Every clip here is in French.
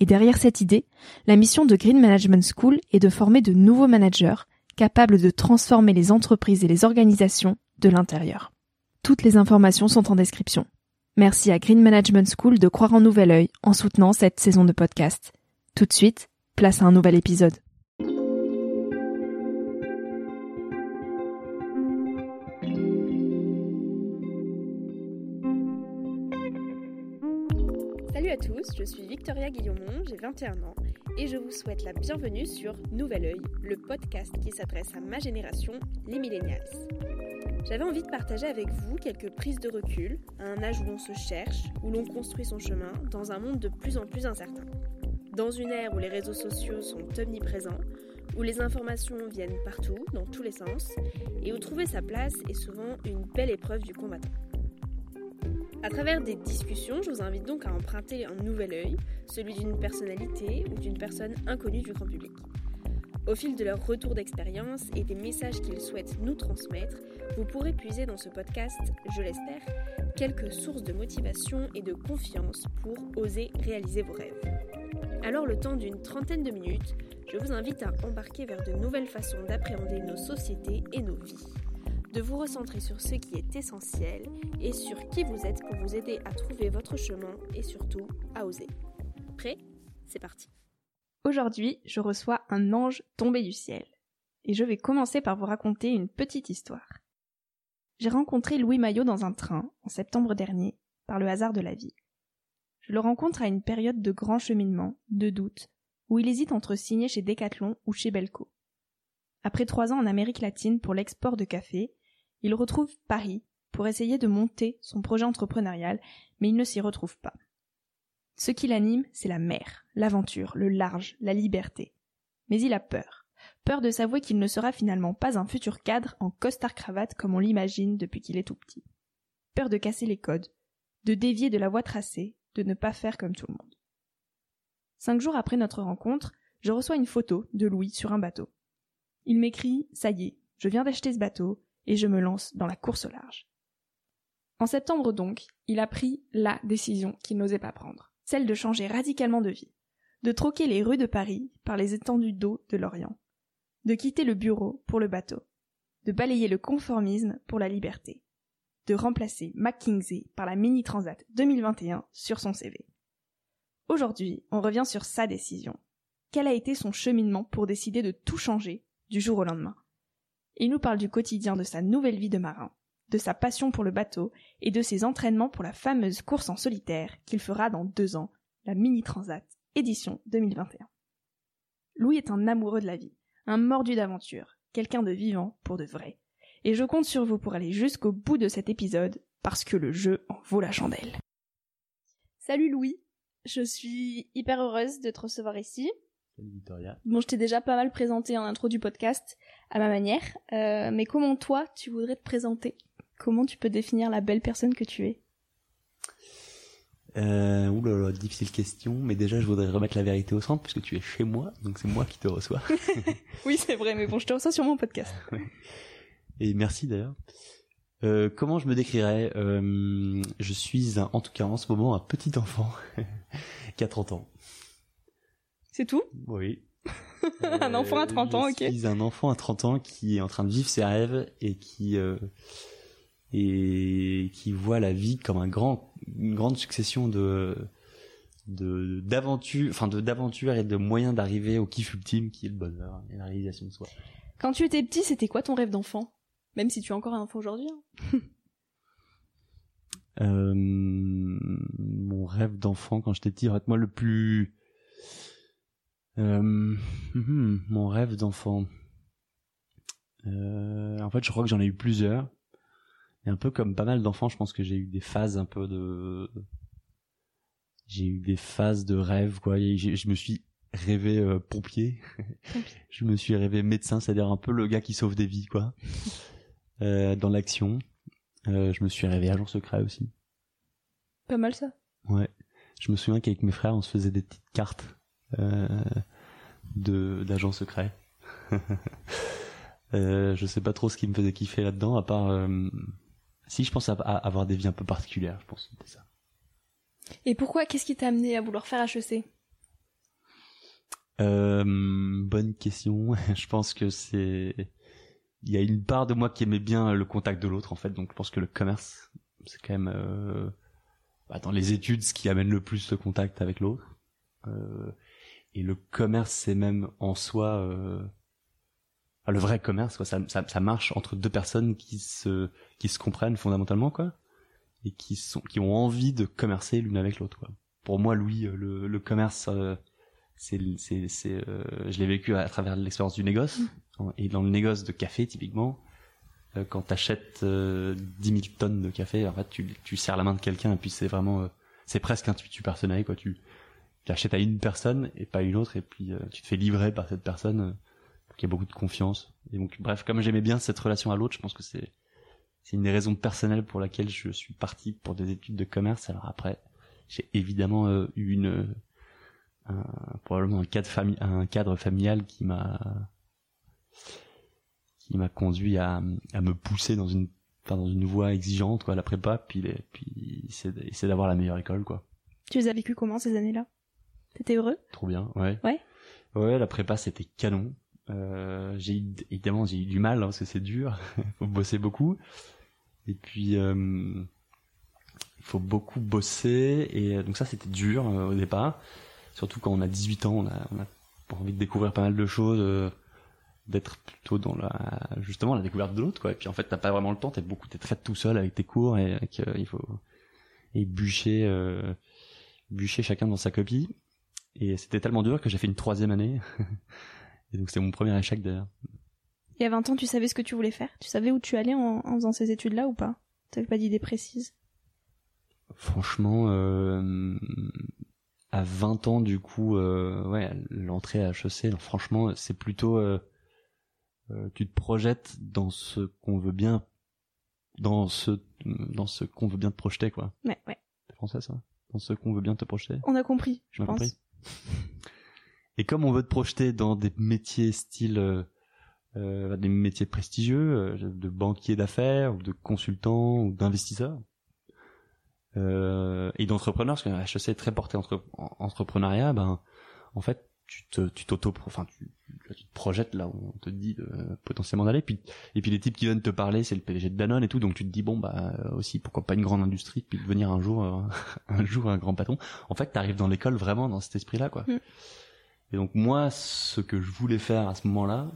et derrière cette idée, la mission de Green Management School est de former de nouveaux managers capables de transformer les entreprises et les organisations de l'intérieur. Toutes les informations sont en description. Merci à Green Management School de croire en nouvel œil en soutenant cette saison de podcast. Tout de suite, place à un nouvel épisode. Salut à tous, je suis Victoria Guillaumont, j'ai 21 ans et je vous souhaite la bienvenue sur Nouvel Oeil, le podcast qui s'adresse à ma génération, les millennials. J'avais envie de partager avec vous quelques prises de recul, à un âge où l'on se cherche, où l'on construit son chemin, dans un monde de plus en plus incertain. Dans une ère où les réseaux sociaux sont omniprésents, où les informations viennent partout, dans tous les sens, et où trouver sa place est souvent une belle épreuve du combattant. À travers des discussions, je vous invite donc à emprunter un nouvel œil, celui d'une personnalité ou d'une personne inconnue du grand public. Au fil de leur retour d'expérience et des messages qu'ils souhaitent nous transmettre, vous pourrez puiser dans ce podcast, je l'espère, quelques sources de motivation et de confiance pour oser réaliser vos rêves. Alors le temps d'une trentaine de minutes, je vous invite à embarquer vers de nouvelles façons d'appréhender nos sociétés et nos vies de vous recentrer sur ce qui est essentiel et sur qui vous êtes pour vous aider à trouver votre chemin et surtout à oser. Prêt? C'est parti. Aujourd'hui, je reçois un ange tombé du ciel. Et je vais commencer par vous raconter une petite histoire. J'ai rencontré Louis Maillot dans un train, en septembre dernier, par le hasard de la vie. Je le rencontre à une période de grand cheminement, de doute, où il hésite entre signer chez Decathlon ou chez Belco. Après trois ans en Amérique latine pour l'export de café, il retrouve Paris pour essayer de monter son projet entrepreneurial, mais il ne s'y retrouve pas. Ce qui l'anime, c'est la mer, l'aventure, le large, la liberté. Mais il a peur. Peur de s'avouer qu'il ne sera finalement pas un futur cadre en costard-cravate comme on l'imagine depuis qu'il est tout petit. Peur de casser les codes, de dévier de la voie tracée, de ne pas faire comme tout le monde. Cinq jours après notre rencontre, je reçois une photo de Louis sur un bateau. Il m'écrit Ça y est, je viens d'acheter ce bateau, et je me lance dans la course au large. En septembre donc, il a pris la décision qu'il n'osait pas prendre, celle de changer radicalement de vie, de troquer les rues de Paris par les étendues d'eau de l'Orient, de quitter le bureau pour le bateau, de balayer le conformisme pour la liberté, de remplacer McKinsey par la Mini Transat 2021 sur son CV. Aujourd'hui, on revient sur sa décision. Quel a été son cheminement pour décider de tout changer du jour au lendemain? Il nous parle du quotidien de sa nouvelle vie de marin, de sa passion pour le bateau et de ses entraînements pour la fameuse course en solitaire qu'il fera dans deux ans, la Mini Transat, édition 2021. Louis est un amoureux de la vie, un mordu d'aventure, quelqu'un de vivant pour de vrai. Et je compte sur vous pour aller jusqu'au bout de cet épisode, parce que le jeu en vaut la chandelle. Salut Louis, je suis hyper heureuse de te recevoir ici. Bon, je t'ai déjà pas mal présenté en intro du podcast, à ma manière. Euh, mais comment toi, tu voudrais te présenter? Comment tu peux définir la belle personne que tu es? Euh, oulala, difficile question, mais déjà je voudrais remettre la vérité au centre puisque tu es chez moi, donc c'est moi qui te reçois. oui, c'est vrai, mais bon, je te reçois sur mon podcast. Et merci d'ailleurs. Euh, comment je me décrirais? Euh, Je suis en tout cas en ce moment un petit enfant qui a 30 ans. C'est tout? Oui. un enfant à 30 ans, ok. Je suis un enfant à 30 ans qui est en train de vivre ses rêves et qui euh, et qui voit la vie comme un grand, une grande succession de de d'aventures, enfin de d'aventures et de moyens d'arriver au kiff ultime qui est le bonheur et la réalisation de soi. Quand tu étais petit, c'était quoi ton rêve d'enfant? Même si tu es encore un enfant aujourd'hui. Hein. Euh, mon rêve d'enfant quand j'étais petit, en fait, moi le plus, euh, hmm, mon rêve d'enfant. Euh, en fait, je crois que j'en ai eu plusieurs. Et un peu comme pas mal d'enfants, je pense que j'ai eu des phases un peu de, j'ai eu des phases de rêve, quoi. je me suis rêvé euh, pompier. je me suis rêvé médecin, c'est-à-dire un peu le gars qui sauve des vies, quoi. Dans l'action. Je me suis rêvé agent secret aussi. Pas mal ça. Ouais. Je me souviens qu'avec mes frères, on se faisait des petites cartes de d'agents secrets. euh, je sais pas trop ce qui me faisait kiffer là-dedans, à part euh, si je pense à, avoir des vies un peu particulières, je pense c'était ça. Et pourquoi Qu'est-ce qui t'a amené à vouloir faire HEC euh, Bonne question. je pense que c'est il y a une part de moi qui aimait bien le contact de l'autre en fait, donc je pense que le commerce c'est quand même euh, bah, dans les études ce qui amène le plus le contact avec l'autre. Euh, et le commerce c'est même en soi euh, le vrai commerce quoi, ça, ça, ça marche entre deux personnes qui se qui se comprennent fondamentalement quoi et qui sont qui ont envie de commercer l'une avec l'autre quoi. Pour moi Louis le, le commerce euh, c'est c'est c'est euh, je l'ai vécu à, travers l'expérience du négoce mm. et dans le négoce de café typiquement euh, quand t'achètes euh, 10 000 tonnes de café en fait tu tu serres la main de quelqu'un et puis c'est vraiment euh, c'est presque un tu personnel quoi tu tu achètes à une personne et pas une autre et puis tu te fais livrer par cette personne qui a beaucoup de confiance. Et donc bref comme j'aimais bien cette relation à l'autre je pense que c'est c'est une des raisons personnelles pour laquelle je suis parti pour des études de commerce. Alors après j'ai évidemment eu une un, probablement un cadre, fami un cadre familial qui m'a qui m'a conduit à, à me pousser dans une enfin dans une voie exigeante quoi la prépa puis les, puis c'est d'avoir la meilleure école quoi. Tu les as vécu comment ces années-là? T'étais heureux? Trop bien ouais. Ouais. Ouais la prépa c'était canon. Euh, j'ai évidemment j'ai eu du mal hein, parce que c'est dur. Faut bosser beaucoup. Et puis euh, il faut beaucoup bosser. Et donc ça c'était dur euh, au départ. Surtout quand on a 18 ans, on a, on a envie de découvrir pas mal de choses, euh, d'être plutôt dans la justement la découverte de l'autre quoi. Et puis en fait t'as pas vraiment le temps, t'es beaucoup, t'es très tout seul avec tes cours et euh, il faut et bûcher euh, bûcher chacun dans sa copie. Et c'était tellement dur que j'ai fait une troisième année. et donc c'était mon premier échec d'ailleurs. Et à 20 ans, tu savais ce que tu voulais faire? Tu savais où tu allais en, en faisant ces études-là ou pas? T'avais pas d'idée précise Franchement, euh, à 20 ans du coup euh, ouais l'entrée à HEC franchement c'est plutôt euh, tu te projettes dans ce qu'on veut bien dans ce dans ce qu'on veut bien te projeter quoi. Ouais ouais. C'est français ça? Dans ce qu'on veut bien te projeter? On a compris je pense. compris? et comme on veut te projeter dans des métiers style euh, des métiers prestigieux de banquier d'affaires de consultant ou d'investisseur euh, et d'entrepreneurs, parce que HEC est très porté entre entrepreneuriat, ben en fait tu te tu t'auto enfin tu, tu, te projettes là où on te dit de, potentiellement d'aller puis et puis les types qui viennent te parler c'est le PDG de Danone et tout donc tu te dis bon bah aussi pourquoi pas une grande industrie puis devenir un jour euh, un jour un grand patron en fait t'arrives dans l'école vraiment dans cet esprit là quoi mm. et donc moi ce que je voulais faire à ce moment là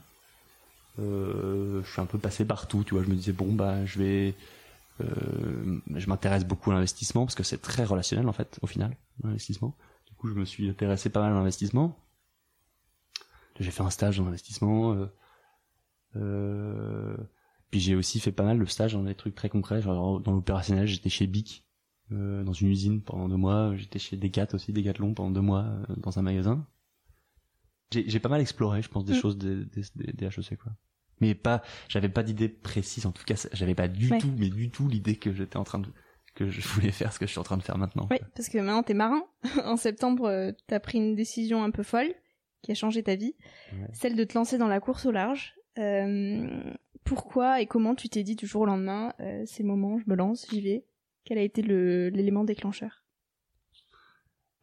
euh, je suis un peu passé partout tu vois je me disais bon bah je vais euh, je m'intéresse beaucoup à l'investissement parce que c'est très relationnel en fait au final l'investissement. Du coup, je me suis intéressé pas mal à l'investissement. J'ai fait un stage dans l'investissement. Euh, euh, puis j'ai aussi fait pas mal de stages dans des trucs très concrets. Genre dans l'opérationnel, j'étais chez Bic euh, dans une usine pendant deux mois. J'étais chez Decat aussi, Decathlon pendant deux mois euh, dans un magasin. J'ai pas mal exploré, je pense, des mm. choses des, des, des, des HEC quoi mais pas j'avais pas d'idée précise en tout cas j'avais pas du tout mais du tout l'idée que j'étais en train de que je voulais faire ce que je suis en train de faire maintenant oui parce que maintenant t'es marin en septembre euh, t'as pris une décision un peu folle qui a changé ta vie celle de te lancer dans la course au large. Euh, pourquoi et comment tu t'es dit du jour au lendemain euh, c'est le moment je me lance j'y vais? Quel a été l'élément déclencheur?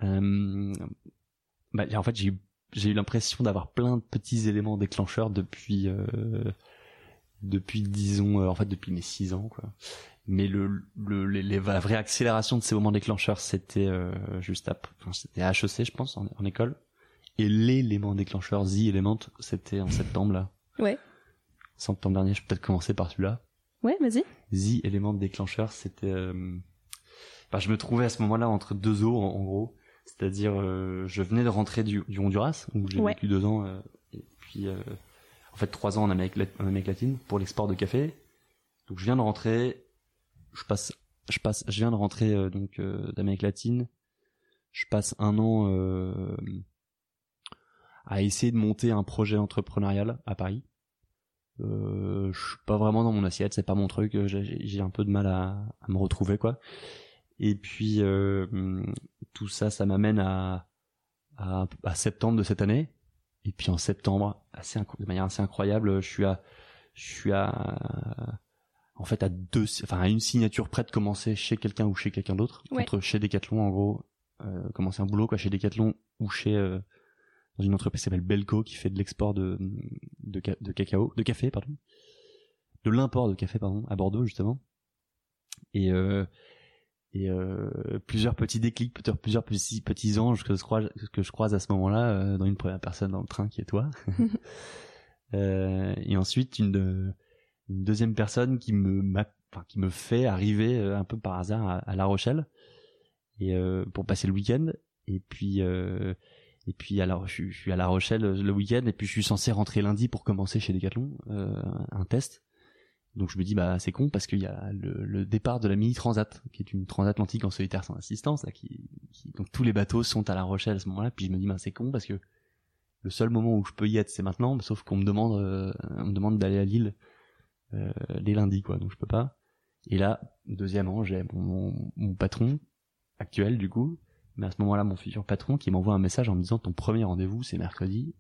Euh, bah, en fait j'ai eu l'impression d'avoir plein de petits éléments déclencheurs depuis euh, depuis disons en fait depuis mes six ans quoi. Mais le, le les, la vraie accélération de ces moments déclencheurs c'était juste après enfin, c'était à HEC je pense en, en école et l'élément déclencheur The Element c'était en septembre là ouais septembre dernier. Je peux peut-être commencer par celui-là. Ouais, vas-y. The élément déclencheur, c'était. Euh... Bah, je me trouvais à ce moment-là entre deux eaux, en, gros. C'est-à-dire, euh, je venais de rentrer du, du Honduras, où j'ai vécu deux ans, euh, et puis euh, en fait trois ans en Amérique, en Amérique latine pour l'export de café. Donc je viens de rentrer, je passe, je passe, je viens de rentrer euh, donc euh, d'Amérique latine. Je passe un an euh, à essayer de monter un projet entrepreneurial à Paris. Euh, je suis pas vraiment dans mon assiette, c'est pas mon truc. J'ai un peu de mal à, à, me retrouver quoi. Et puis euh, tout ça, ça m'amène à, à, à septembre de cette année. Et puis en septembre, assez de manière assez incroyable, je suis à, je suis à, en fait à deux, enfin à une signature près de commencer chez quelqu'un ou chez quelqu'un d'autre, Ouais. entre chez Decathlon en gros, euh, commencer un boulot quoi chez Decathlon ou chez euh, dans une entreprise qui s'appelle Belco qui fait de l'export de, de ca- de cacao, de café pardon, de l'import de café pardon à Bordeaux justement. Et euh, et euh, plusieurs petits déclics, peut-être plusieurs petits petits anges que je croise que je croise à ce moment-là, euh, dans une première personne dans le train qui est toi. Et ensuite une, de- une deuxième personne qui me enfin, qui me fait arriver un peu par hasard à, à La Rochelle et pour passer le week-end. Et puis et puis alors je, suis- je suis à La Rochelle euh, le week-end et puis je suis censé rentrer lundi pour commencer chez Decathlon euh, un test. Donc je me dis bah c'est con parce qu'il y a le, le départ de la mini transat qui est une transatlantique en solitaire sans assistance là qui, qui- donc tous les bateaux sont à La Rochelle à ce moment-là puis je me dis bah c'est con parce que le seul moment où je peux y être c'est maintenant sauf qu'on me demande euh, on me demande d'aller à Lille euh, les lundis quoi donc je peux pas et là deuxièmement j'ai mon, mon patron actuel du coup mais à ce moment-là mon futur patron qui m'envoie un message en me disant ton premier rendez-vous c'est mercredi.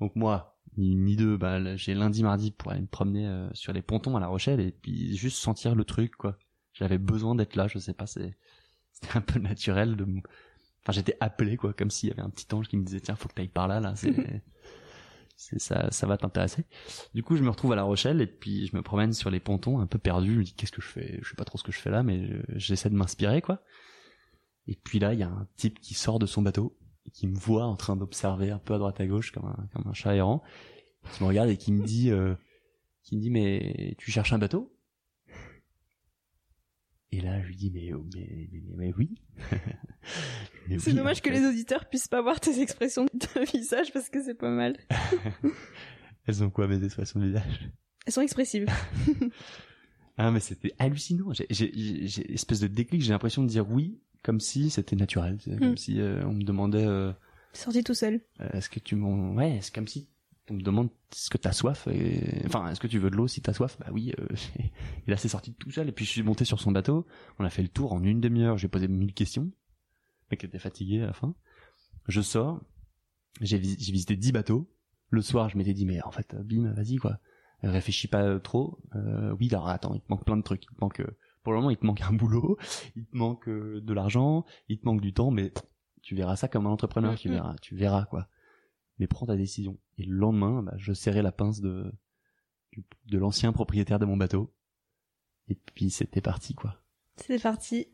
Donc moi ni deux bah j'ai lundi mardi pour aller me promener euh, sur les pontons à La Rochelle et puis juste sentir le truc quoi. J'avais besoin d'être là je sais pas c'est c'était un peu naturel de enfin j'étais appelé quoi comme s'il y avait un petit ange qui me disait tiens faut que t'ailles par là là c'est ça ça va t'intéresser. Du coup je me retrouve à La Rochelle et puis je me promène sur les pontons un peu perdu. Je me dis qu'est-ce que je fais? Je sais pas trop ce que je fais là mais je- j'essaie de m'inspirer quoi et puis là il y a un type qui sort de son bateau et qui me voit en train d'observer un peu à droite à gauche comme un comme un chat errant qui me regarde et qui me dit euh, qui me dit mais tu cherches un bateau? Et là je lui dis mais mais mais, mais oui C'est dommage en que les auditeurs puissent pas voir tes expressions de visage parce que c'est pas mal. elles ont quoi mes expressions de visage? Elles sont expressives. Ah mais c'était hallucinant. J'ai, j'ai, j'ai, j'ai- espèce de déclic. J'ai l'impression de dire oui comme si c'était naturel. Comme Mm. si euh, on me demandait euh, Sorti tout seul. euh, est-ce que tu m'en ouais c'est comme si on me demande est-ce que t'as soif et... enfin est-ce que tu veux de l'eau si t'as soif? Bah oui euh, et là c'est sorti tout seul. Et puis je suis monté sur son bateau. On a fait le tour en une demi-heure. J'ai posé mille questions. Le mec était fatigué à la fin. Je sors. J'ai, vis- j'ai visité 10 bateaux. Le soir je m'étais dit mais en fait bim vas-y quoi. Réfléchis pas trop. Oui alors attends il te manque plein de trucs. Il te manque pour le moment il te manque un boulot il te manque euh, de l'argent il te manque du temps mais tu verras ça comme un entrepreneur tu Mhm. verras tu verras quoi mais prends ta décision et le lendemain bah, je serrais la pince de de l'ancien propriétaire de mon bateau et puis c'était parti quoi C'est parti.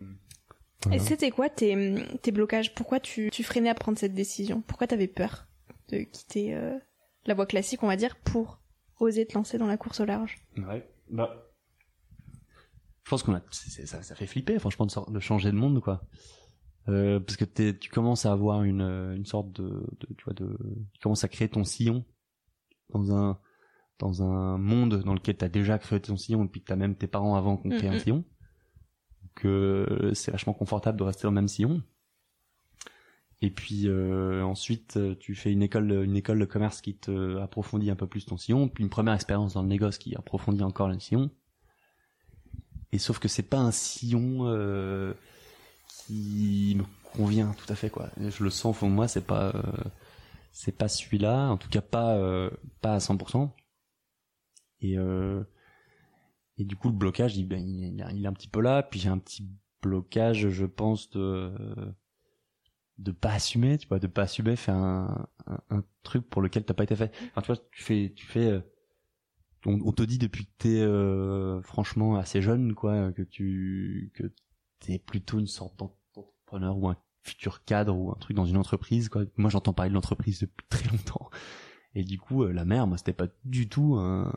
Voilà. Et c'était quoi tes, tes blocages? Pourquoi tu, tu freinais à prendre cette décision? Pourquoi t'avais peur de quitter euh, la voie classique, on va dire, pour oser te lancer dans la course au large? Ouais. Bah. Je pense qu'on a, ça, ça fait flipper, franchement, de, de changer de monde, quoi. Euh, parce que tu commences à avoir une, euh, une sorte de, de, tu vois, de, tu commences à créer ton sillon dans un, dans un monde dans lequel t'as déjà créé ton sillon et puis que t'as même tes parents avant qu'on crée un sillon. Donc, euh, c'est vachement confortable de rester dans le même sillon. Et puis euh, ensuite, euh, tu fais une école, une école de commerce qui te approfondit un peu plus ton sillon, puis une première expérience dans le négoce qui approfondit encore le sillon. Et sauf que c'est pas un sillon euh, qui me convient tout à fait quoi. Je le sens au fond de moi, c'est pas, euh, c'est pas celui-là, en tout cas pas, euh, pas à 100%. Et euh, et du coup le blocage, il, ben, il, est- un petit peu là. Puis j'ai un petit blocage, je pense de de pas assumer, tu vois, de pas assumer faire un, un, un truc pour lequel t'as pas été fait. Enfin, tu vois, tu fais, tu fais, euh, on, on te dit depuis que t'es euh, franchement assez jeune, quoi, que tu, que t'es plutôt une sorte d'entrepreneur ou un futur cadre ou un truc dans une entreprise, quoi. Moi, j'entends parler de l'entreprise depuis très longtemps. Et du coup, euh, la mer, moi, c'était pas du tout un,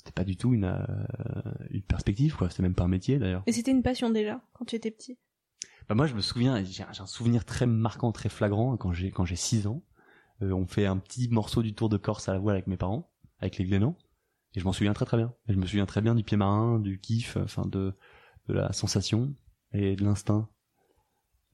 c'était pas du tout une, euh, une perspective, quoi. C'était même pas un métier, d'ailleurs. Et c'était une passion déjà, quand tu étais petit? Bah, moi, je me souviens, j'ai j'ai un souvenir très marquant, très flagrant, quand j'ai, quand j'ai 6 ans. Euh, on fait un petit morceau du Tour de Corse à la voile avec mes parents, avec les Glénans. Et je m'en souviens très très bien. Et je me souviens très bien du pied marin, du kiff, enfin, de, de la sensation et de l'instinct.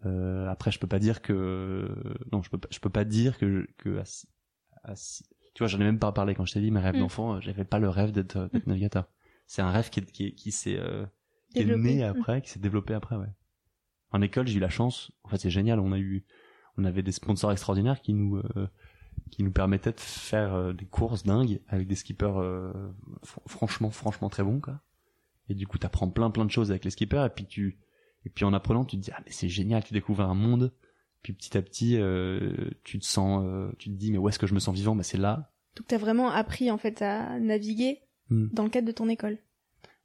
Euh, après, je peux pas dire que, non, je peux pas, je peux pas dire que, que, six- tu vois, j'en ai même pas parlé quand je t'ai dit mes rêves Mm. d'enfant, euh, j'avais pas le rêve d'être, d'être navigateur. C'est un rêve qui, qui, qui s'est, euh, qui est né Mm. après, qui s'est développé après, ouais. En école, j'ai eu la chance. En fait, c'est génial. On a eu, on avait des sponsors extraordinaires qui nous, euh, qui nous permettaient de faire euh, des courses dingues avec des skippers euh, fr- franchement, franchement très bons, quoi. Et du coup, t'apprends plein, plein de choses avec les skippers. Et puis tu, et puis en apprenant, tu te dis ah mais c'est génial, tu découvres un monde. Puis petit à petit, euh, tu te sens, euh, tu te dis mais où est-ce que je me sens vivant? Bah c'est là. Donc t'as vraiment appris en fait à naviguer Hmm. dans le cadre de ton école.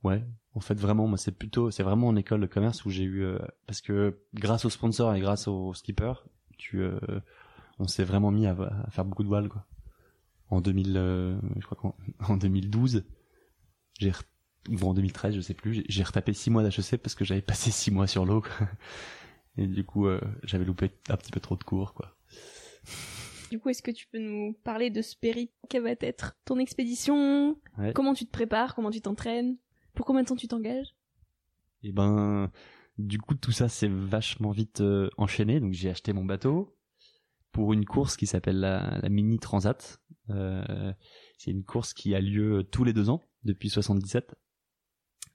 Ouais. En fait, vraiment, moi, c'est plutôt, c'est vraiment en école de commerce où j'ai eu, euh, parce que grâce aux sponsors et grâce aux skippers, tu, euh, on s'est vraiment mis à, à faire beaucoup de voiles, quoi. En 2000, euh, je crois qu'en en 2012, j'ai, ou en 2013, je sais plus, j'ai- retapé six mois d'HEC parce que j'avais passé six mois sur l'eau. Et du coup, euh, j'avais loupé un petit peu trop de cours, quoi. Du coup, est-ce que tu peux nous parler de ce périple? Quelle va être ton expédition? Ouais. Comment tu te prépares? Comment tu t'entraînes? Pour combien de temps tu t'engages? Et ben, du coup, tout ça s'est vachement vite euh, enchaîné. Donc, j'ai acheté mon bateau pour une course qui s'appelle la, la Mini Transat. Euh, c'est une course qui a lieu tous les deux ans depuis 77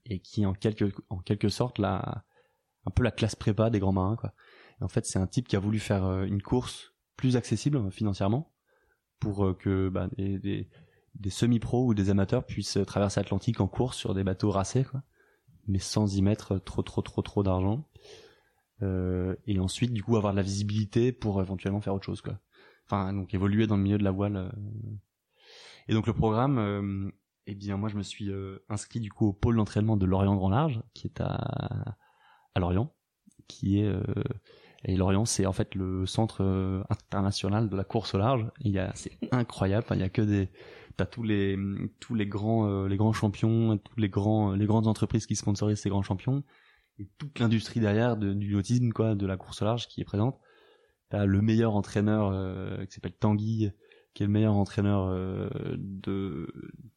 et qui, en quelque, en quelque sorte, la, un peu la classe prépa des grands marins, quoi. Et en fait, c'est un type qui a voulu faire euh, une course plus accessible euh, financièrement pour euh, que bah, des, des, semi-pros ou des amateurs puissent traverser l'Atlantique en course sur des bateaux racés, quoi mais sans y mettre trop trop trop trop d'argent et ensuite du coup avoir de la visibilité pour éventuellement faire autre chose quoi. Enfin donc évoluer dans le milieu de la voile euh. et donc le programme euh, eh bien moi je me suis euh, inscrit du coup au pôle d'entraînement de Lorient Grand Large qui est à à Lorient qui est euh, et Lorient c'est en fait le centre euh, international de la course au large. Il y a c'est incroyable il y a que des t'as tous les tous les grands euh, les grands champions tous les grands les grandes entreprises qui sponsorisent ces grands champions et toute l'industrie derrière de, du nautisme quoi de la course au large qui est présente. T'as le meilleur entraîneur euh, qui s'appelle Tanguy qui est le meilleur entraîneur euh, de,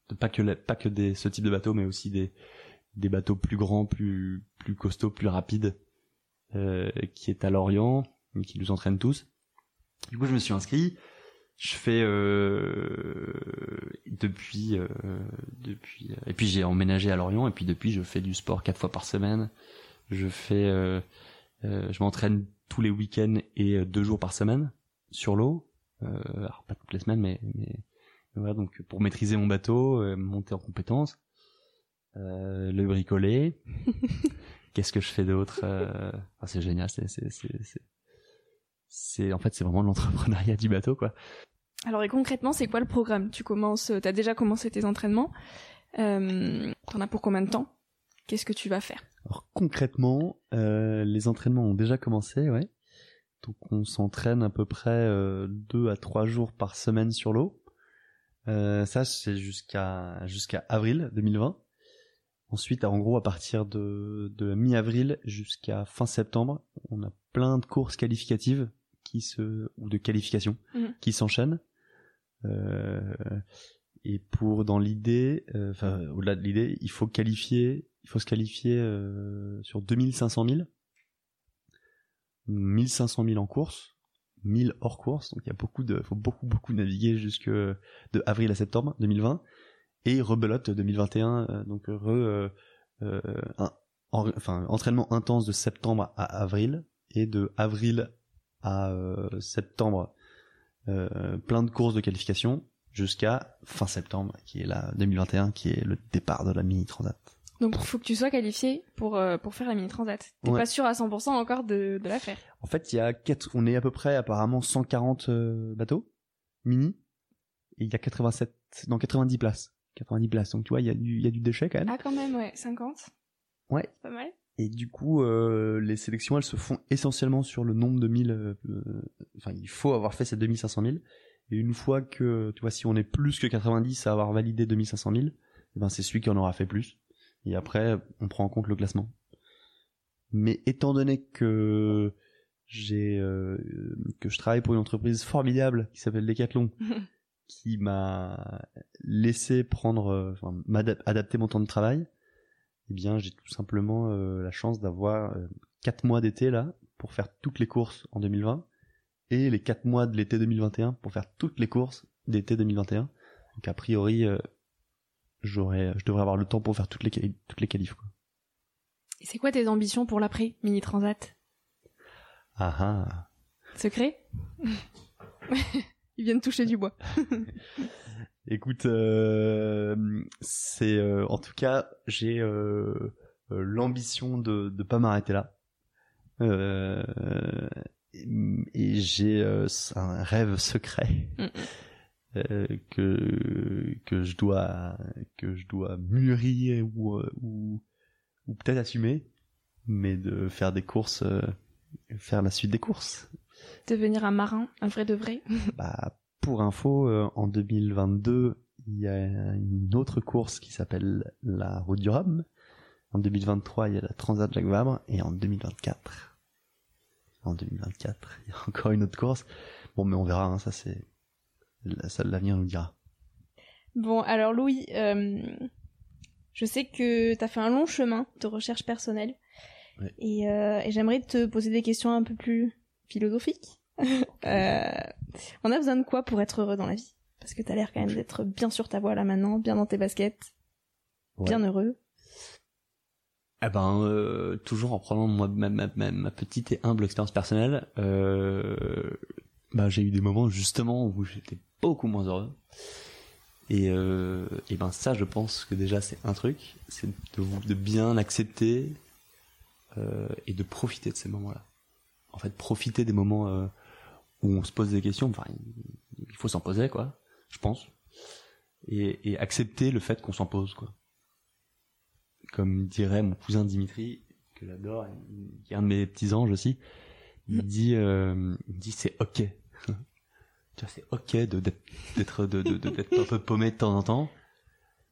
de pas que pas que des ce type de bateau mais aussi des des bateaux plus grands plus plus costauds plus rapides euh, qui est à Lorient qui nous entraîne tous. Du coup je me suis inscrit. Je fais euh, depuis euh, depuis et puis j'ai emménagé à Lorient et puis depuis je fais du sport quatre fois par semaine je fais euh, euh, je m'entraîne tous les week-ends et euh, deux jours par semaine sur l'eau. Euh, alors pas toutes les semaines mais, mais voilà donc pour maîtriser mon bateau euh, monter en compétences euh, le bricoler. Qu'est-ce que je fais d'autre enfin, c'est génial c'est c'est c'est c'est c'est en fait c'est vraiment l'entrepreneuriat du bateau quoi. Alors et concrètement, c'est quoi le programme? Tu commences, t'as déjà commencé tes entraînements? Euh, T'en as pour combien de temps? Qu'est-ce que tu vas faire? Alors concrètement, euh, les entraînements ont déjà commencé, ouais. Donc on s'entraîne à peu près euh, deux à trois jours par semaine sur l'eau. Euh, ça c'est jusqu'à jusqu'à avril 2020. Ensuite, en gros, à partir de, de mi-avril jusqu'à fin septembre, on a plein de courses qualificatives qui se ou de qualifications Mhm. qui s'enchaînent. Euh, et pour dans l'idée, euh, enfin au-delà de l'idée, il faut qualifier, il faut se qualifier euh, sur 2500 000, 1500 000 en course, 1000 hors course. Donc il y a beaucoup de, faut beaucoup beaucoup naviguer jusque de avril à septembre 2020 et rebelote 2021. euh, donc re, euh, euh, un- en- enfin entraînement intense de septembre à avril et de avril à euh, septembre euh, plein de courses de qualification jusqu'à fin septembre qui est la 2021 qui est le départ de la mini transat. Donc il faut que tu sois qualifié pour euh, pour faire la mini transat. T'es Ouais. pas sûr à 100% encore de, de la faire. En fait, il y a quatre, on est à peu près apparemment 140 euh, bateaux mini et il y a 87 dans 90 places. 90 places. Donc tu vois, il y a du il y a du déchet quand même. Ah quand même ouais, 50. Ouais. C'est pas mal. Et du coup, euh, les sélections, elles se font essentiellement sur le nombre de mille. euh, euh, enfin, il faut avoir fait ces 2500 000. Et une fois que, tu vois, si on est plus que 90 à avoir validé 2500 000, eh ben c'est celui qui en aura fait plus. Et après, on prend en compte le classement. Mais étant donné que j'ai euh, que je travaille pour une entreprise formidable qui s'appelle Decathlon, qui m'a laissé prendre, euh, enfin, adapter mon temps de travail, eh bien, j'ai tout simplement euh, la chance d'avoir quatre mois d'été là pour faire toutes les courses en 2020 et les quatre mois de l'été 2021 pour faire toutes les courses d'été 2021. Donc a priori, j'aurais, je devrais avoir le temps pour faire toutes les toutes les qualifs. Quoi. Et c'est quoi tes ambitions pour l'après mini transat? Ah ah. Secret? Ils viennent toucher du bois. Écoute, euh, c'est euh, en tout cas j'ai euh, l'ambition de ne pas m'arrêter là. et j'ai un rêve secret. Mm, mm. Euh, que que je dois que je dois mûrir ou euh, ou, ou peut-être assumer mais de faire des courses euh, faire la suite des courses. Devenir un marin un vrai de vrai. Bah pour info en 2022 il y a une autre course qui s'appelle la route du Rhum. En 2023 il y a la Transat Jacques Vabre. Et en 2024 en 2024 il y a encore une autre course. Bon mais on verra hein, ça c'est ça l'avenir nous dira. Bon, alors Louis, euh, je sais que tu as fait un long chemin de recherche personnelle. Et, euh, et j'aimerais te poser des questions un peu plus philosophiques. euh, on a besoin de quoi pour être heureux dans la vie? Parce que tu as l'air quand même d'être bien sur ta voie là maintenant, bien dans tes baskets, bien heureux. Eh ben, euh, toujours en prenant moi, ma, ma, ma, petite et humble expérience personnelle, euh, bah, j'ai eu des moments justement où j'étais beaucoup moins heureux. Et, euh, et ben ça, je pense que déjà c'est un truc, c'est de, de, bien accepter euh, et de profiter de ces moments-là. En fait, profiter des moments euh, où on se pose des questions. Enfin, il faut s'en poser, quoi. Je pense. Et, et accepter le fait qu'on s'en pose, quoi. Comme dirait mon cousin Dimitri, que j'adore, qui est un de mes petits anges aussi. Il dit, euh, il dit c'est ok c'est ok de d'être un peu paumé de temps en temps.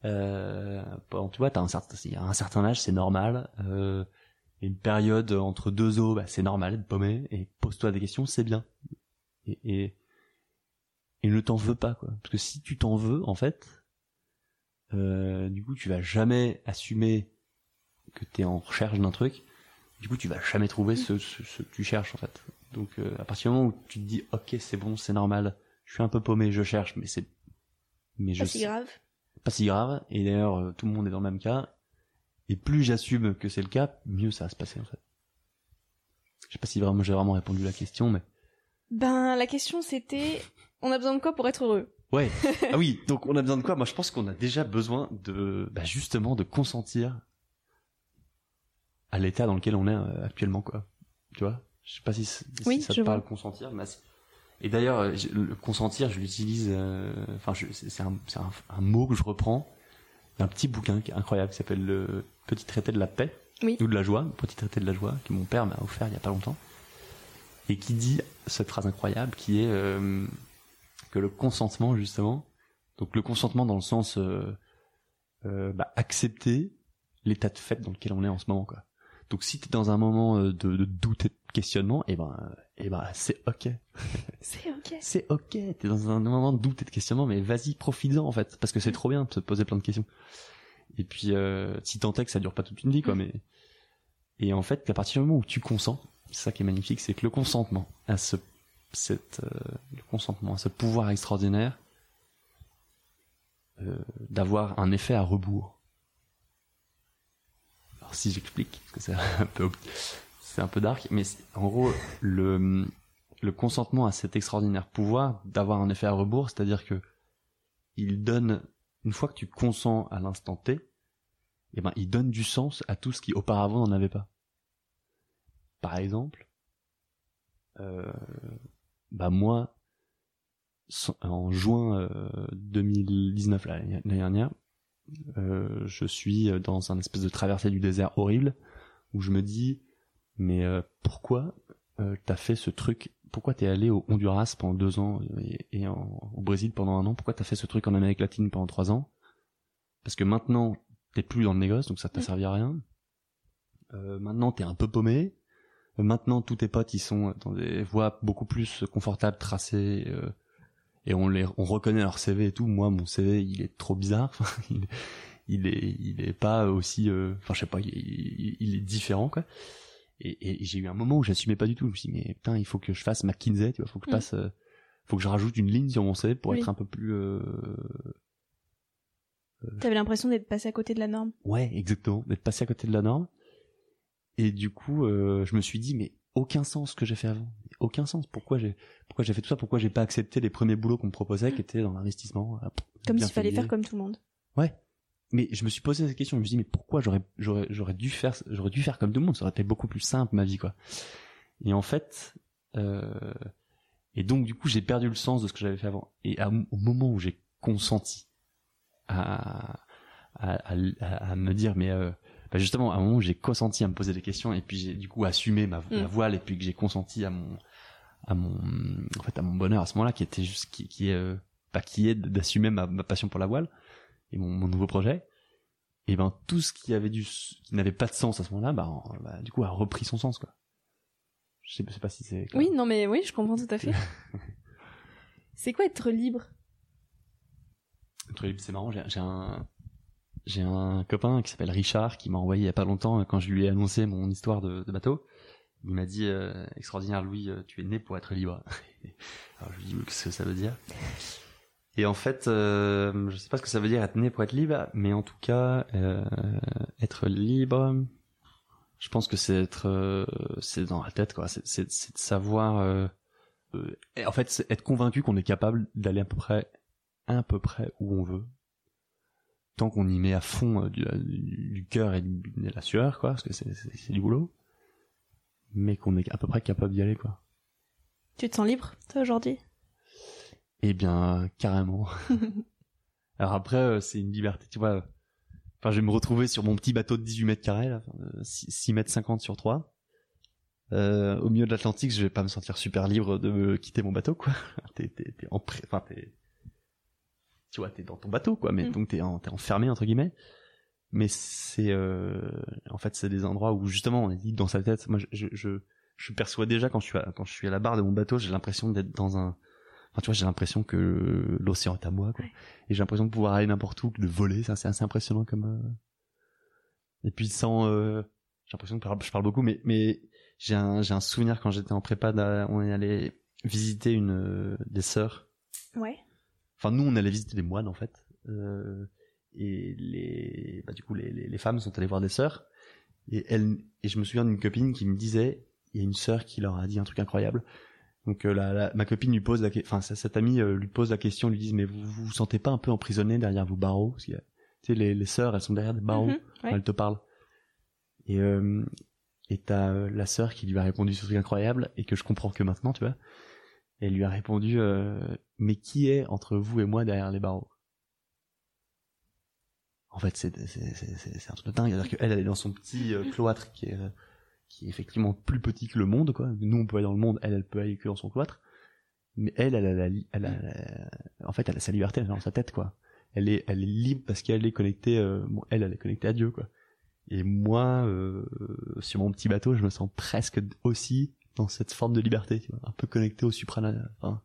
Euh, tu vois, t'as un certain, un certain âge, c'est normal. Euh, une période entre deux eaux, bah, c'est normal de paumé. Et pose-toi des questions, c'est bien. Et, et, et ne t'en veux pas, quoi. Parce que si tu t'en veux, en fait, euh, du coup, tu vas jamais assumer que t'es en recherche d'un truc. Du coup, tu vas jamais trouver ce, ce, ce que tu cherches, en fait. Donc euh, à partir du moment où tu te dis ok c'est bon c'est normal, je suis un peu paumé, je cherche, mais c'est mais pas si grave. Pas si grave. Et d'ailleurs euh, tout le monde est dans le même cas. Et plus j'assume que c'est le cas, mieux ça va se passer en fait. Je sais pas si vraiment j'ai vraiment répondu à la question, mais. Ben la question c'était on a besoin de quoi pour être heureux? Ouais. ah oui. Donc on a besoin de quoi? Moi je pense qu'on a déjà besoin de bah, justement de consentir à l'état dans lequel on est euh, actuellement quoi. Tu vois? Je sais pas si, ça te parle consentir, mais et d'ailleurs euh, le consentir, je l'utilise. Euh, enfin, c'est un, un, un, mot que je reprends d'un petit bouquin qui est incroyable, qui s'appelle le Petit traité de la paix ou de la joie, Petit traité de la joie que mon père m'a offert il y a pas longtemps, et qui dit cette phrase incroyable qui est euh, que le consentement justement, donc le consentement dans le sens bah, accepter l'état de fait dans lequel on est en ce moment quoi. Donc si t'es dans un moment euh, de, de doute et de questionnement, et eh ben, et eh ben c'est ok. C'est ok. c'est ok. T'es dans un moment de doute et de questionnement, mais vas-y, profite-en en fait, parce que c'est trop bien de se poser plein de questions. Et puis euh, si tant est que ça dure pas toute une vie, quoi, mais et en fait, à partir du moment où tu consens, c'est ça qui est magnifique, c'est que le consentement à ce cette euh, le consentement à ce pouvoir extraordinaire euh, d'avoir un effet à rebours si j'explique, parce que c'est un peu, dark, mais en gros, le, consentement à cet extraordinaire pouvoir d'avoir un effet à rebours, c'est-à-dire que il donne, une fois que tu consens à l'instant T, eh ben, il donne du sens à tout ce qui auparavant n'en avait pas. Par exemple, euh, bah moi, en juin euh, 2019 l'année dernière, euh, je suis dans un espèce de traversée du désert horrible où je me dis mais euh, pourquoi euh, t'as fait ce truc? Pourquoi t'es allé au Honduras pendant deux ans et, et en- au Brésil pendant un an? Pourquoi t'as fait ce truc en Amérique latine pendant trois ans? Parce que maintenant, t'es plus dans le négoce, donc ça t'a servi à rien. Maintenant, t'es un peu paumé. Maintenant, tous tes potes, ils sont dans des voies beaucoup plus confortables, tracées, et on les, on reconnaît leur CV et tout. Moi, mon CV, il est trop bizarre. Il, il est, il est pas aussi, euh, enfin, je sais pas, il, il- il est différent, quoi. Et, et j'ai eu un moment où j'assumais pas du tout. Je me suis dit, mais putain, il faut que je fasse McKinsey, tu vois, faut que je Mm. passe, euh, faut que je rajoute une ligne sur mon CV pour Oui. être un peu plus, euh, T'avais l'impression d'être passé à côté de la norme. Ouais, exactement, d'être passé à côté de la norme. Et du coup, euh, je me suis dit, mais aucun sens ce que j'ai fait avant. Aucun sens. Pourquoi j'ai, pourquoi j'ai fait tout ça? Pourquoi j'ai pas accepté les premiers boulots qu'on me proposait, qui étaient dans l'investissement euh, Comme s'il fallait faire comme tout le monde. Ouais. Mais je me suis posé cette question. Je me suis dit, mais pourquoi j'aurais, j'aurais, j'aurais dû faire, j'aurais dû faire comme tout le monde? Ça aurait été beaucoup plus simple ma vie, quoi. Et en fait, euh, et donc du coup, j'ai perdu le sens de ce que j'avais fait avant. Et à- au moment où j'ai consenti à, à, à, à- à me dire, mais euh, bah justement, à un moment où j'ai consenti à me poser des questions, et puis j'ai du coup assumé ma, ma Mm. voile, et puis que j'ai consenti à mon, à mon, en fait, à mon bonheur à ce moment-là, qui était juste, qui, qui est, euh, pas qui est d'assumer ma, ma passion pour la voile et mon, mon nouveau projet. Et ben tout ce qui avait du, qui n'avait pas de sens à ce moment-là, bah, bah, du coup a repris son sens quoi. Je sais, je sais pas si c'est. Oui, non, mais oui, je comprends tout à fait. c'est quoi être libre? Être libre, c'est marrant. J'ai un, j'ai un copain qui s'appelle Richard qui m'a envoyé il y a pas longtemps euh, quand je lui ai annoncé mon histoire de, bateau. Il m'a dit euh, extraordinaire Louis, euh, tu es né pour être libre. Alors je lui dis qu'est-ce que ça veut dire? Et en fait, euh, je sais pas ce que ça veut dire être né pour être libre, mais en tout cas euh, être libre, je pense que c'est être, euh, c'est dans la tête quoi. C'est de savoir. en fait, être convaincu qu'on est capable d'aller à peu près à peu près où on veut tant qu'on y met à fond euh, du, du, cœur et de la sueur quoi parce que c'est du boulot mais qu'on est à peu près capable d'y aller quoi. Tu te sens libre, toi, aujourd'hui? Eh bien carrément. Alors après euh, c'est une liberté tu vois enfin je vais me retrouver sur mon petit bateau de 18 mètres carrés là, euh, 6, 6 mètres 50 sur 3 euh, au milieu de l'Atlantique je vais pas me sentir super libre de me quitter mon bateau quoi. T'es t'es t'es en pré- enfin t'es tu vois t'es dans ton bateau quoi mais Mm. donc t'es en, t'es enfermé entre guillemets mais c'est euh, en fait c'est des endroits où justement on est dit dans sa tête moi je je, je, perçois déjà quand je suis à, quand je suis à la barre de mon bateau j'ai l'impression d'être dans un enfin tu vois j'ai l'impression que l'océan est à moi quoi Ouais. et j'ai l'impression de pouvoir aller n'importe où de voler ça c'est assez impressionnant comme euh... et puis sans euh... j'ai l'impression que je parle- beaucoup mais mais j'ai un j'ai un souvenir quand j'étais en prépa on est allé visiter une euh, des sœurs Ouais. Enfin nous on allait visiter des moines en fait euh, et les bah du coup les, les, les femmes sont allées voir des sœurs et elles et je me souviens d'une copine qui me disait il y a une sœur qui leur a dit un truc incroyable donc euh, la, la- ma copine lui pose la enfin cette amie euh, lui pose la question lui dit mais vous vous vous sentez pas un peu emprisonné derrière vos barreaux? Parce que tu sais les, les sœurs elles sont derrière des barreaux Mhm, quand ouais. elle te parle. Et euh, et t'as la sœur qui lui a répondu ce truc incroyable et que je comprends que maintenant, tu vois. Elle lui a répondu euh, mais qui est entre vous et moi derrière les barreaux? En fait, c'est un truc de dingue. C'est-à-dire qu'elle elle est dans son petit euh, cloître qui est euh, qui est effectivement plus petit que le monde quoi. Nous on peut aller dans le monde, elle elle peut aller que dans son cloître. Mais elle elle a la elle a, la- en fait elle a sa liberté elle dans sa tête quoi. Elle est elle est libre parce qu'elle est connectée euh, bon, elle elle est connectée à Dieu quoi. Et moi, euh, sur mon petit bateau, je me sens presque aussi dans cette forme de liberté, un peu connecté au supranat, enfin,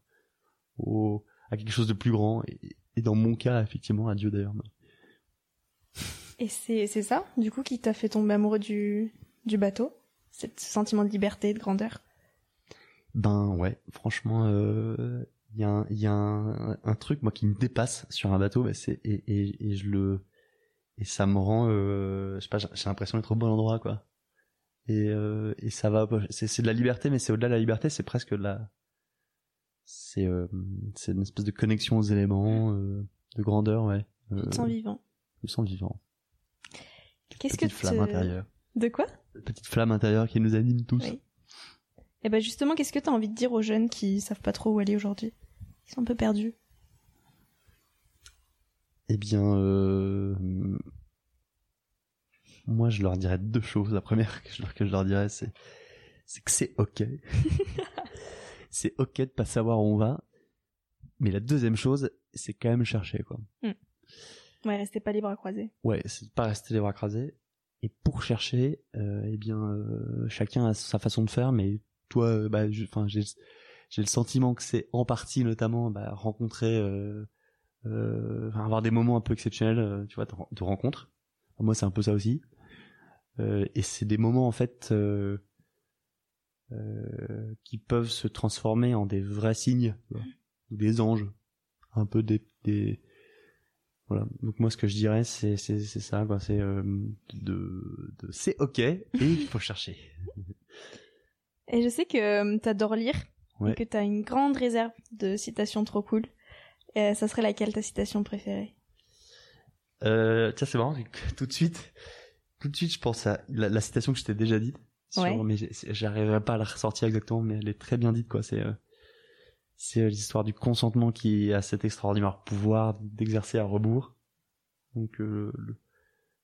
au, à quelque chose de plus grand. Et, et dans mon cas, effectivement, à Dieu d'ailleurs. Et c'est c'est ça, du coup, qui t'a fait tomber amoureux du, du bateau? Ce sentiment de liberté, de grandeur? Ben ouais, franchement, euh, il y a, un, y a un, un truc moi qui me dépasse sur un bateau, c'est et, et, et je le et ça me rend, euh, je sais pas, j'ai l'impression d'être au bon endroit quoi. Et, euh, et ça va, c'est c'est de la liberté, mais c'est au-delà de la liberté, c'est presque de la, c'est euh, c'est une espèce de connexion aux éléments, euh, de grandeur, ouais. Euh, Tu sens vivant. je me sens vivant. Qu'est-ce que Petite flamme te- intérieure, De quoi? Petite flamme intérieure qui nous anime tous. Oui. Et ben justement, qu'est-ce que t'as envie de dire aux jeunes qui savent pas trop où aller aujourd'hui? Ils sont un peu perdus. Eh bien, euh, moi, je leur dirais deux choses. La première que je leur, que je leur dirais, c'est, c'est que c'est ok. c'est ok de pas savoir où on va. Mais la deuxième chose, c'est quand même chercher, quoi. Ouais, restez pas les bras croisés. Ouais, c'est pas rester les bras croisés. Et pour chercher, euh, eh bien, euh, chacun a sa façon de faire, mais toi, euh, bah, enfin, j'ai, j'ai le sentiment que c'est en partie, notamment, bah, rencontrer, enfin, avoir des moments un peu exceptionnels, tu vois, de, ren- de rencontres. Moi, c'est un peu ça aussi. Et c'est des moments, en fait, euh, qui peuvent se transformer en des vrais signes, tu vois, ou des anges, un peu des, des voilà. Donc moi, ce que je dirais, c'est c'est c'est ça, quoi. C'est euh, de, de c'est ok et il faut chercher. Et je sais que euh, t'adores lire Ouais. et que t'as une grande réserve de citations trop cool. Euh, ça serait laquelle ta citation préférée? Euh, tiens, c'est marrant. Tout de suite, tout de suite, je pense à la, la citation que je t'ai déjà dite. Sur- Ouais. Mais j'arriverai pas à la ressortir exactement, mais elle est très bien dite, quoi. C'est euh, c'est euh, l'histoire du consentement qui a cet extraordinaire pouvoir d'exercer à rebours. Donc euh, le,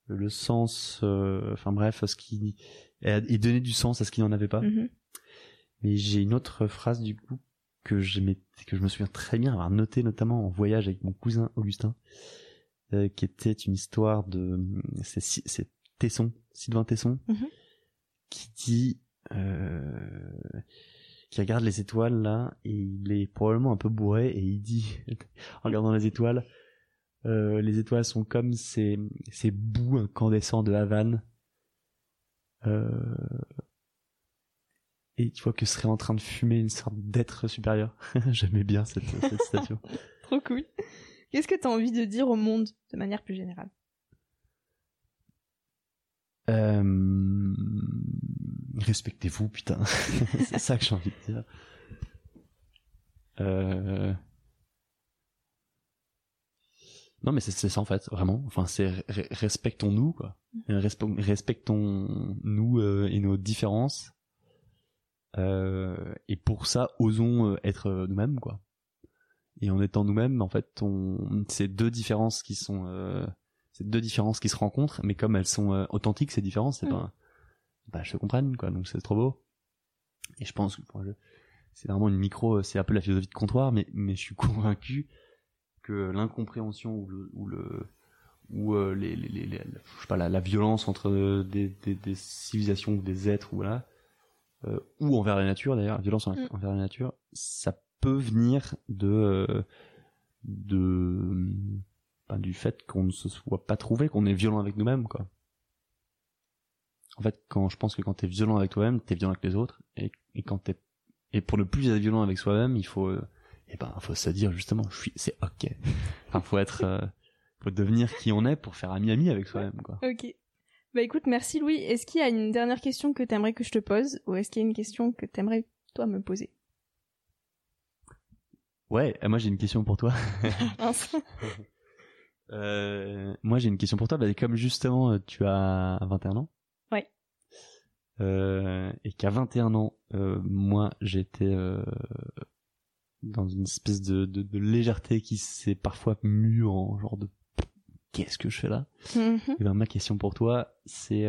le sens, euh, enfin bref, ce qui et, donner du sens à ce qui n'en avait pas. Mhm. Mais j'ai une autre phrase du coup que j'aimais, que je me souviens très bien avoir noté notamment en voyage avec mon cousin Augustin, euh, qui était une histoire de c'est Tesson, Sylvain Tesson, Mhm. Qui dit euh, qui regarde les étoiles là et il est probablement un peu bourré et il dit en regardant les étoiles euh, les étoiles sont comme ces ces bouts incandescents de Havane euh, et tu vois que serait en train de fumer une sorte d'être supérieur. J'aimais bien cette, cette citation. Trop cool. Qu'est-ce que t'as envie de dire au monde de manière plus générale? Euh... Respectez-vous, putain. C'est ça que j'ai envie de dire. Euh... Non, mais c'est ça en fait, vraiment. Enfin, c'est re- respectons-nous, quoi. Euh, respe- Respectons-nous euh, et nos différences. Euh, et pour ça, osons euh, être nous-mêmes, quoi. Et en étant nous-mêmes, en fait, on... c'est deux différences qui sont, euh... c'est deux différences qui se rencontrent, mais comme elles sont authentiques, ces différences, c'est pas, bah, je te comprenne, quoi. Donc c'est trop beau. Et je pense que c'est vraiment une micro, c'est un peu la philosophie de comptoir, mais mais je suis convaincu que l'incompréhension ou le ou le ou euh, les, les, les, les- je sais pas la, la violence entre des, des, des civilisations ou des êtres ou voilà euh, ou envers la nature d'ailleurs violence en- Mm. envers la nature ça peut venir de euh, de ben, du fait qu'on ne se soit pas trouvé qu'on est violent avec nous-mêmes quoi en fait quand je pense que quand t'es violent avec toi-même t'es violent avec les autres et, et quand t'es et pour ne plus être violent avec soi-même il faut euh, eh ben faut se dire justement je suis c'est ok enfin faut être euh, faut devenir qui on est pour faire ami ami avec soi-même quoi Ok. Bah écoute, merci Louis. Est-ce qu'il y a une dernière question que t'aimerais que je te pose ou est-ce qu'il y a une question que t'aimerais toi me poser? Ouais euh, moi j'ai une question pour toi. Euh, moi j'ai une question pour toi bah, comme justement tu as 21 ans. Euh, et qu'à 21 ans euh, moi j'étais euh, dans une espèce de, de, de légèreté qui s'est parfois mue en genre de qu'est-ce que je fais là? Mhm. Et ben ma question pour toi, c'est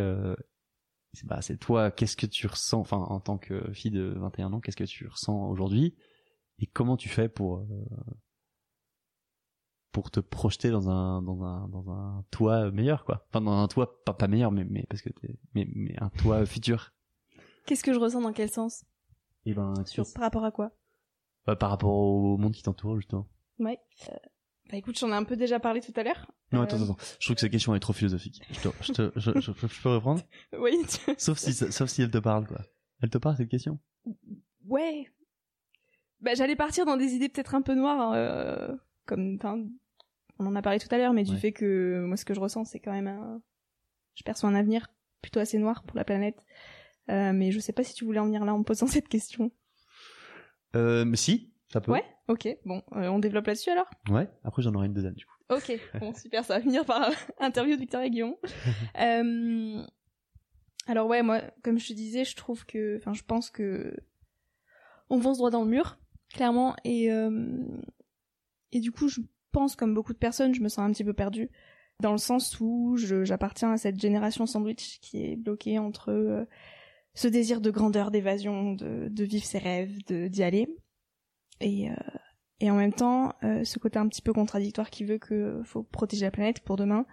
c'est bah c'est toi, qu'est-ce que tu ressens enfin en tant que fille de 21 ans, qu'est-ce que tu ressens aujourd'hui et comment tu fais pour pour te projeter dans un dans un dans un toit meilleur quoi. Enfin dans un toit pas pas meilleur mais mais parce que t'es mais mais un toit futur. Qu'est-ce que je ressens dans quel sens? Et ben Sur par rapport à quoi? Euh, par rapport au monde qui t'entoure justement. Ouais. Euh, Bah écoute, j'en ai un peu déjà parlé tout à l'heure. Non Euh, attends attends, je trouve que cette question est trop philosophique. Je te je te je, je, je- je peux reprendre? Oui. tu- Sauf si sauf si elle te parle quoi. Elle te parle cette question? Ouais. Bah j'allais partir dans des idées peut-être un peu noires, euh, comme, enfin, on en a parlé tout à l'heure, mais du Ouais. fait que moi ce que je ressens c'est quand même un, je perçois un avenir plutôt assez noir pour la planète. Euh, mais je sais pas si tu voulais en venir là en me posant cette question. Euh mais si, ça peut. Ouais. Ok. Bon, euh, on développe là-dessus alors? Ouais, après j'en aurai une deuxième du coup. Ok, bon super, ça va finir par interview de Victoria Guillaume. Euh, alors ouais, moi, comme je te disais, je trouve que, enfin, je pense que on fonce droit dans le mur, clairement, et euh, et du coup, je pense, comme beaucoup de personnes, je me sens un petit peu perdue, dans le sens où j'appartiens à cette génération sandwich qui est bloquée entre euh, ce désir de grandeur, d'évasion, de, vivre ses rêves, d'y aller, et euh, et en même temps euh, ce côté un petit peu contradictoire qui veut que faut protéger la planète pour demain.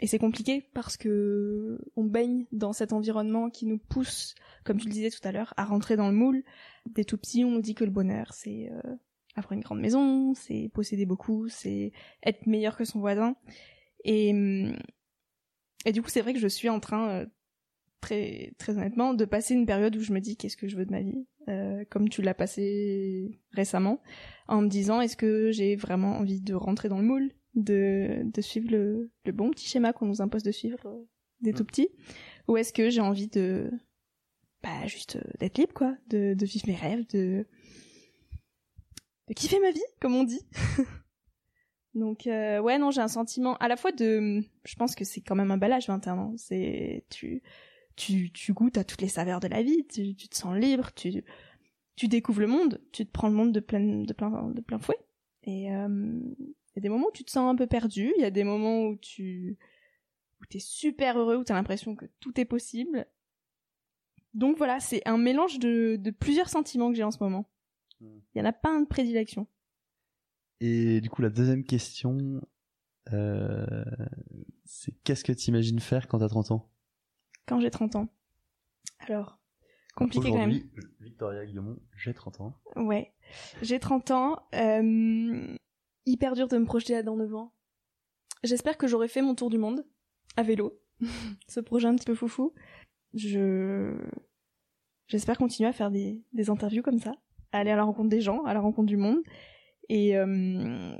Et c'est compliqué parce que on baigne dans cet environnement qui nous pousse, comme tu le disais tout à l'heure, à rentrer dans le moule. Des tout petits, on nous dit que le bonheur, c'est avoir une grande maison, c'est posséder beaucoup, c'est être meilleur que son voisin. Et, hum, et du coup, c'est vrai que je suis en train, euh, très, très honnêtement, de passer une période où je me dis qu'est-ce que je veux de ma vie, euh, comme tu l'as passé récemment, en me disant est-ce que j'ai vraiment envie de rentrer dans le moule, de, de suivre le, le bon petit schéma qu'on nous impose de suivre euh, des Mm. tout petits, ou est-ce que j'ai envie de, bah, juste d'être libre, quoi, de, de vivre mes rêves, de, de kiffer ma vie, comme on dit. Donc euh, ouais non j'ai un sentiment à la fois de je pense que c'est quand même un bel âge 21 ans c'est tu tu tu goûtes à toutes les saveurs de la vie tu, tu te sens libre tu tu découvres le monde tu te prends le monde de plein de plein de plein fouet et euh, il y a des moments où tu te sens un peu perdu il y a des moments où tu où t'es super heureux où t'as l'impression que tout est possible donc voilà c'est un mélange de de plusieurs sentiments que j'ai en ce moment. Il y en a pas un de prédilection Et du coup, la deuxième question, euh, c'est qu'est-ce que tu imagines faire quand t'as 30 ans? Quand j'ai 30 ans alors compliqué quand même Aujourd'hui, Victoria Guillemont, j'ai 30 ans. Ouais. J'ai 30 ans. Euh, hyper dur de me projeter là dans 9 ans. J'espère que j'aurai fait mon tour du monde à vélo. Ce projet un petit peu foufou. Je j'espère continuer à faire des, des interviews comme ça, à aller à la rencontre des gens, à la rencontre du monde, et euh,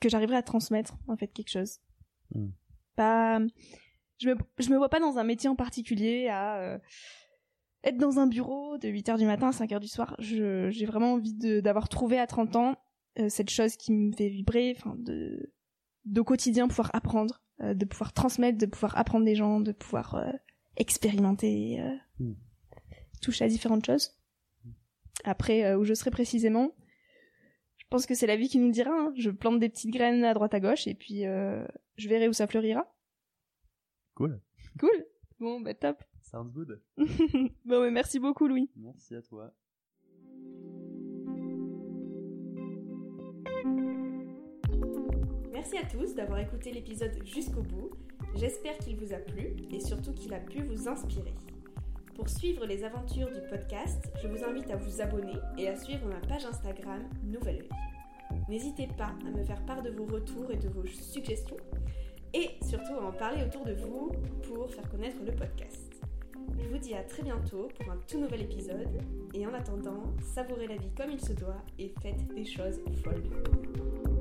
que j'arriverai à transmettre en fait quelque chose. Mm. Pas, je me je me vois pas dans un métier en particulier à euh, être dans un bureau de 8h du matin à 5h du soir. J'ai vraiment envie de d'avoir trouvé à 30 ans euh, cette chose qui me fait vibrer, enfin de d'au quotidien pouvoir apprendre, de pouvoir transmettre, de pouvoir apprendre des gens, de pouvoir expérimenter, euh, Mm. toucher à différentes choses. Après, euh, où je serai précisément, je pense que c'est la vie qui nous le dira. hein. Je plante des petites graines à droite à gauche et puis euh, je verrai où ça fleurira. Cool. Cool. Bon, bah top. Sounds good. bon, mais merci beaucoup, Louis. Merci à toi. Merci à tous d'avoir écouté l'épisode jusqu'au bout. J'espère qu'il vous a plu et surtout qu'il a pu vous inspirer. Pour suivre les aventures du podcast, je vous invite à vous abonner et à suivre ma page Instagram Nouvelle Oeil. N'hésitez pas à me faire part de vos retours et de vos suggestions et surtout à en parler autour de vous pour faire connaître le podcast. Je vous dis à très bientôt pour un tout nouvel épisode et en attendant, savourez la vie comme il se doit et faites des choses folles.